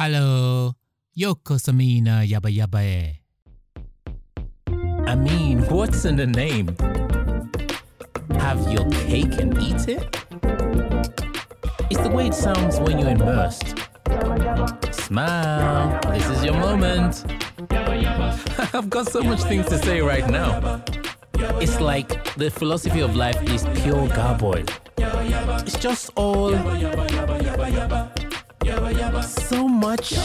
Hello. Yoko Samina Yaba Yaba e. I mean, what's in the name? Have your cake and eat it? It's the way it sounds when you're immersed. Smile, this is your moment. I've got so much things to say right now. It's like the philosophy of life is pure garboil. It's just all so much.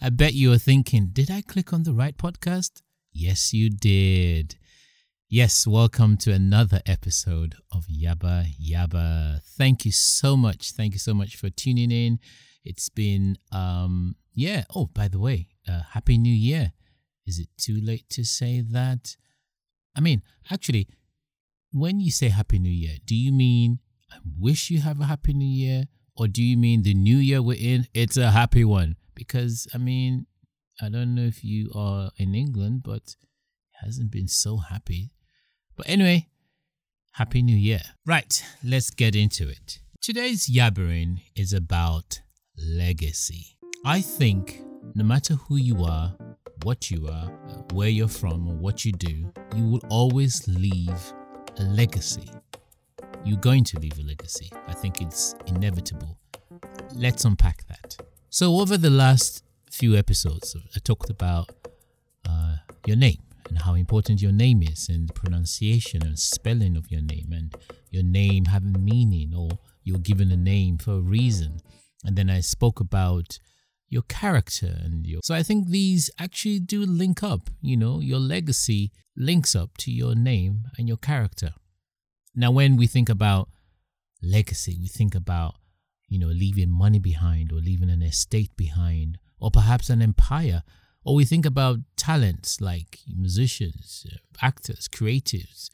I bet you are thinking, did I click on the right podcast? Yes, you did. Yes, welcome to another episode of Yaba Yaba. Thank you so much. Thank you so much for tuning in. It's been, um, yeah. Oh, by the way, uh, Happy New Year. Is it too late to say that? I mean, actually, when you say Happy New Year, do you mean I wish you have a Happy New Year? Or do you mean the new year we're in, it's a happy one? Because, I mean, I don't know if you are in England, but it hasn't been so happy. But anyway, Happy New Year. Right, let's get into it. Today's yabbering is about legacy. I think no matter who you are, what you are, where you're from, or what you do, you will always leave a legacy. You're going to leave a legacy. I think it's inevitable. Let's unpack that. So, over the last few episodes, I talked about uh, your name and how important your name is, and the pronunciation and spelling of your name, and your name having meaning, or you're given a name for a reason. And then I spoke about your character and your. So I think these actually do link up. You know, your legacy links up to your name and your character. Now, when we think about legacy, we think about, you know, leaving money behind or leaving an estate behind or perhaps an empire. Or we think about talents like musicians, uh, actors, creatives.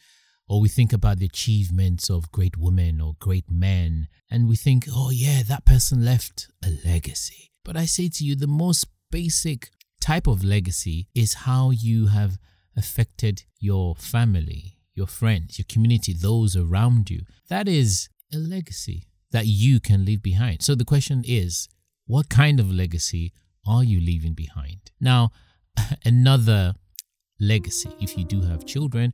Or we think about the achievements of great women or great men. And we think, oh, yeah, that person left a legacy. But I say to you, the most basic type of legacy is how you have affected your family, your friends, your community, those around you. That is a legacy that you can leave behind. So the question is, what kind of legacy are you leaving behind? Now, another legacy, if you do have children,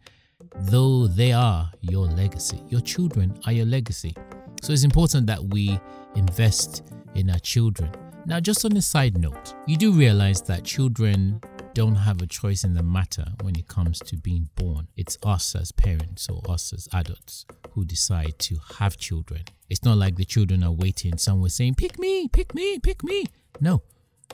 though they are your legacy, your children are your legacy. So it's important that we invest in our children. Now, just on a side note, you do realize that children don't have a choice in the matter when it comes to being born. It's us as parents or us as adults who decide to have children. It's not like the children are waiting, someone saying, Pick me, pick me, pick me. No,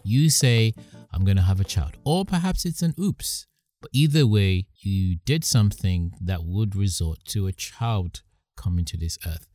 you say, I'm going to have a child. Or perhaps it's an oops. But either way, you did something that would resort to a child coming to this earth.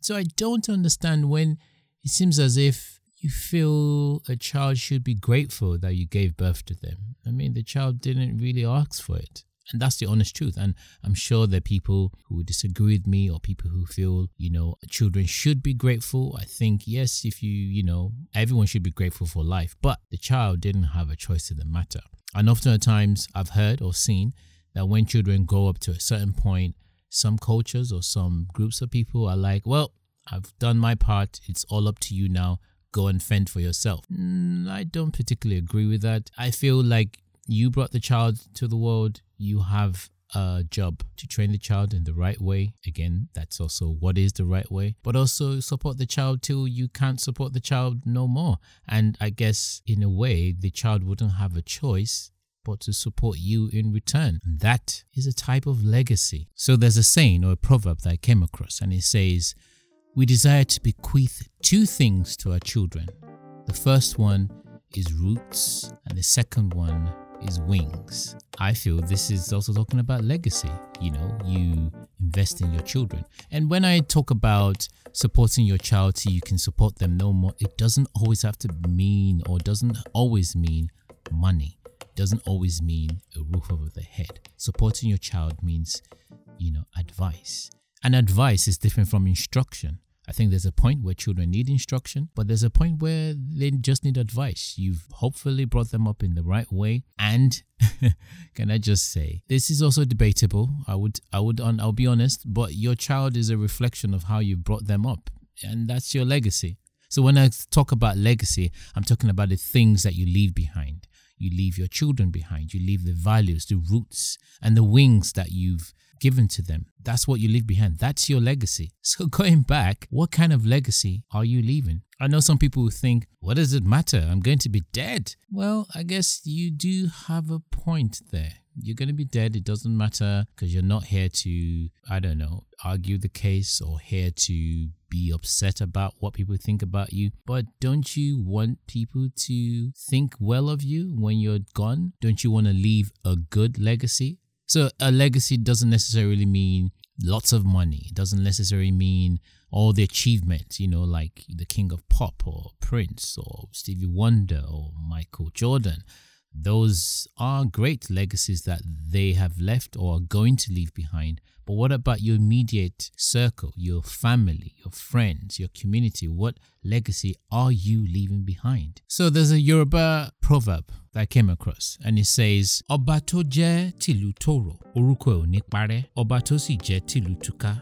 So I don't understand when it seems as if you feel a child should be grateful that you gave birth to them. I mean, the child didn't really ask for it. And that's the honest truth. And I'm sure there are people who disagree with me or people who feel, you know, children should be grateful. I think, yes, if you, you know, everyone should be grateful for life, but the child didn't have a choice in the matter. And often at times I've heard or seen that when children grow up to a certain point, some cultures or some groups of people are like, well, I've done my part. It's all up to you now go and fend for yourself. Mm, I don't particularly agree with that. I feel like you brought the child to the world, you have a job to train the child in the right way. Again, that's also what is the right way, but also support the child till you can't support the child no more. And I guess in a way, the child wouldn't have a choice but to support you in return. That is a type of legacy. So there's a saying or a proverb that I came across, and it says, we desire to bequeath two things to our children. The first one is roots, and the second one is wings. I feel this is also talking about legacy. You know, you invest in your children. And when I talk about supporting your child so you can support them no more, it doesn't always have to mean or doesn't always mean money. It doesn't always mean a roof over their head. Supporting your child means, you know, advice. And advice is different from instruction. I think there's a point where children need instruction, but there's a point where they just need advice. You've hopefully brought them up in the right way. And can I just say, this is also debatable. I would, I would, I'll be honest, but your child is a reflection of how you brought them up. and that's your legacy. So when I talk about legacy, I'm talking about the things that you leave behind. You leave your children behind. You leave the values, the roots, and the wings that you've given to them. That's what you leave behind. That's your legacy. So going back, what kind of legacy are you leaving? I know some people who think, what does it matter? I'm going to be dead. Well, I guess you do have a point there. You're going to be dead. It doesn't matter because you're not here to, I don't know, argue the case or here to be upset about what people think about you. But don't you want people to think well of you when you're gone? Don't you want to leave a good legacy? So a legacy doesn't necessarily mean lots of money. It doesn't necessarily mean all the achievements, you know, like the king of pop or Prince or Stevie Wonder or Michael Jordan. Those are great legacies that they have left or are going to leave behind. But what about your immediate circle, your family, your friends, your community? What legacy are you leaving behind? So there's a Yoruba proverb that I came across and it says, Ọba tó jẹ́ tìlú tòrò, orúkọ ẹ̀ ò tó sì jẹ́ tìlú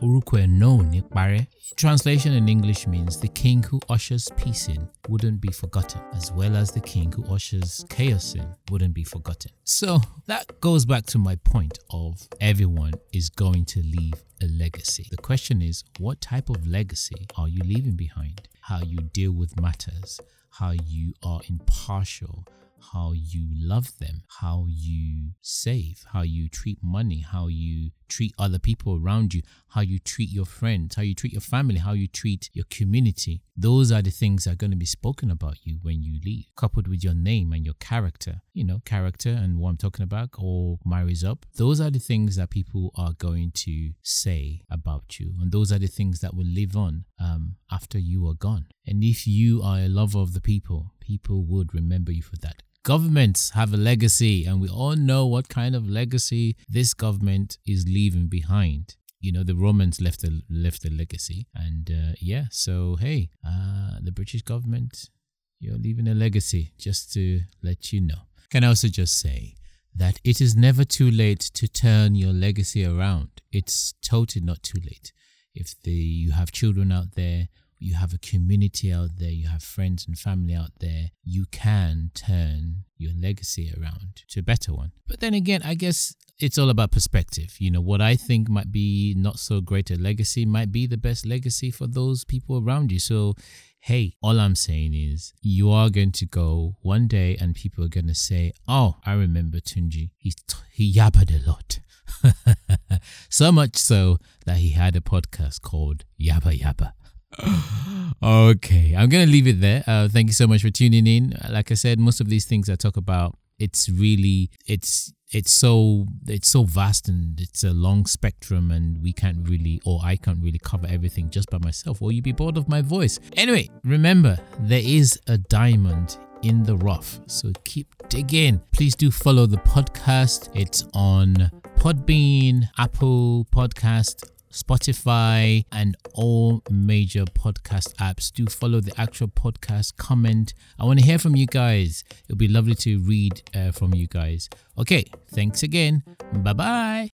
orúkọ. Translation in English means the king who ushers peace in wouldn't be forgotten, as well as the king who ushers chaos in wouldn't be forgotten. So that goes back to my point of everyone is going to leave a legacy. The question is, what type of legacy are you leaving behind? How you deal with matters, how you are impartial, how you love them, how you save, how you treat money, how you treat other people around you, how you treat your friends, how you treat your family, how you treat your community. Those are the things that are going to be spoken about you when you leave, coupled with your name and your character. You know, character and what I'm talking about all marries up. Those are the things that people are going to say about you. And those are the things that will live on um, after you are gone. And if you are a lover of the people, people would remember you for that governments have a legacy, and we all know what kind of legacy this government is leaving behind. You know, the Romans left a left a legacy, and uh, yeah. So hey, uh, the British government, you're leaving a legacy. Just to let you know. Can I also just say that it is never too late to turn your legacy around. It's totally not too late. If the you have children out there you have a community out there, you have friends and family out there, you can turn your legacy around to a better one. But then again, I guess it's all about perspective. You know, what I think might be not so great a legacy might be the best legacy for those people around you. So, hey, all I'm saying is you are going to go one day and people are going to say, oh, I remember Tunji. He, t- he yabbered a lot. so much so that he had a podcast called Yabba Yabba okay, I'm gonna leave it there. Uh, thank you so much for tuning in. Like I said, most of these things I talk about, it's really it's it's so it's so vast and it's a long spectrum, and we can't really, or I can't really cover everything just by myself, or you'd be bored of my voice. Anyway, remember there is a diamond in the rough, so keep digging. Please do follow the podcast. It's on Podbean, Apple Podcast, Spotify, and all major podcast apps. Do follow the actual podcast, comment. I want to hear from you guys. It'll be lovely to read uh, from you guys. Okay, thanks again. Bye bye.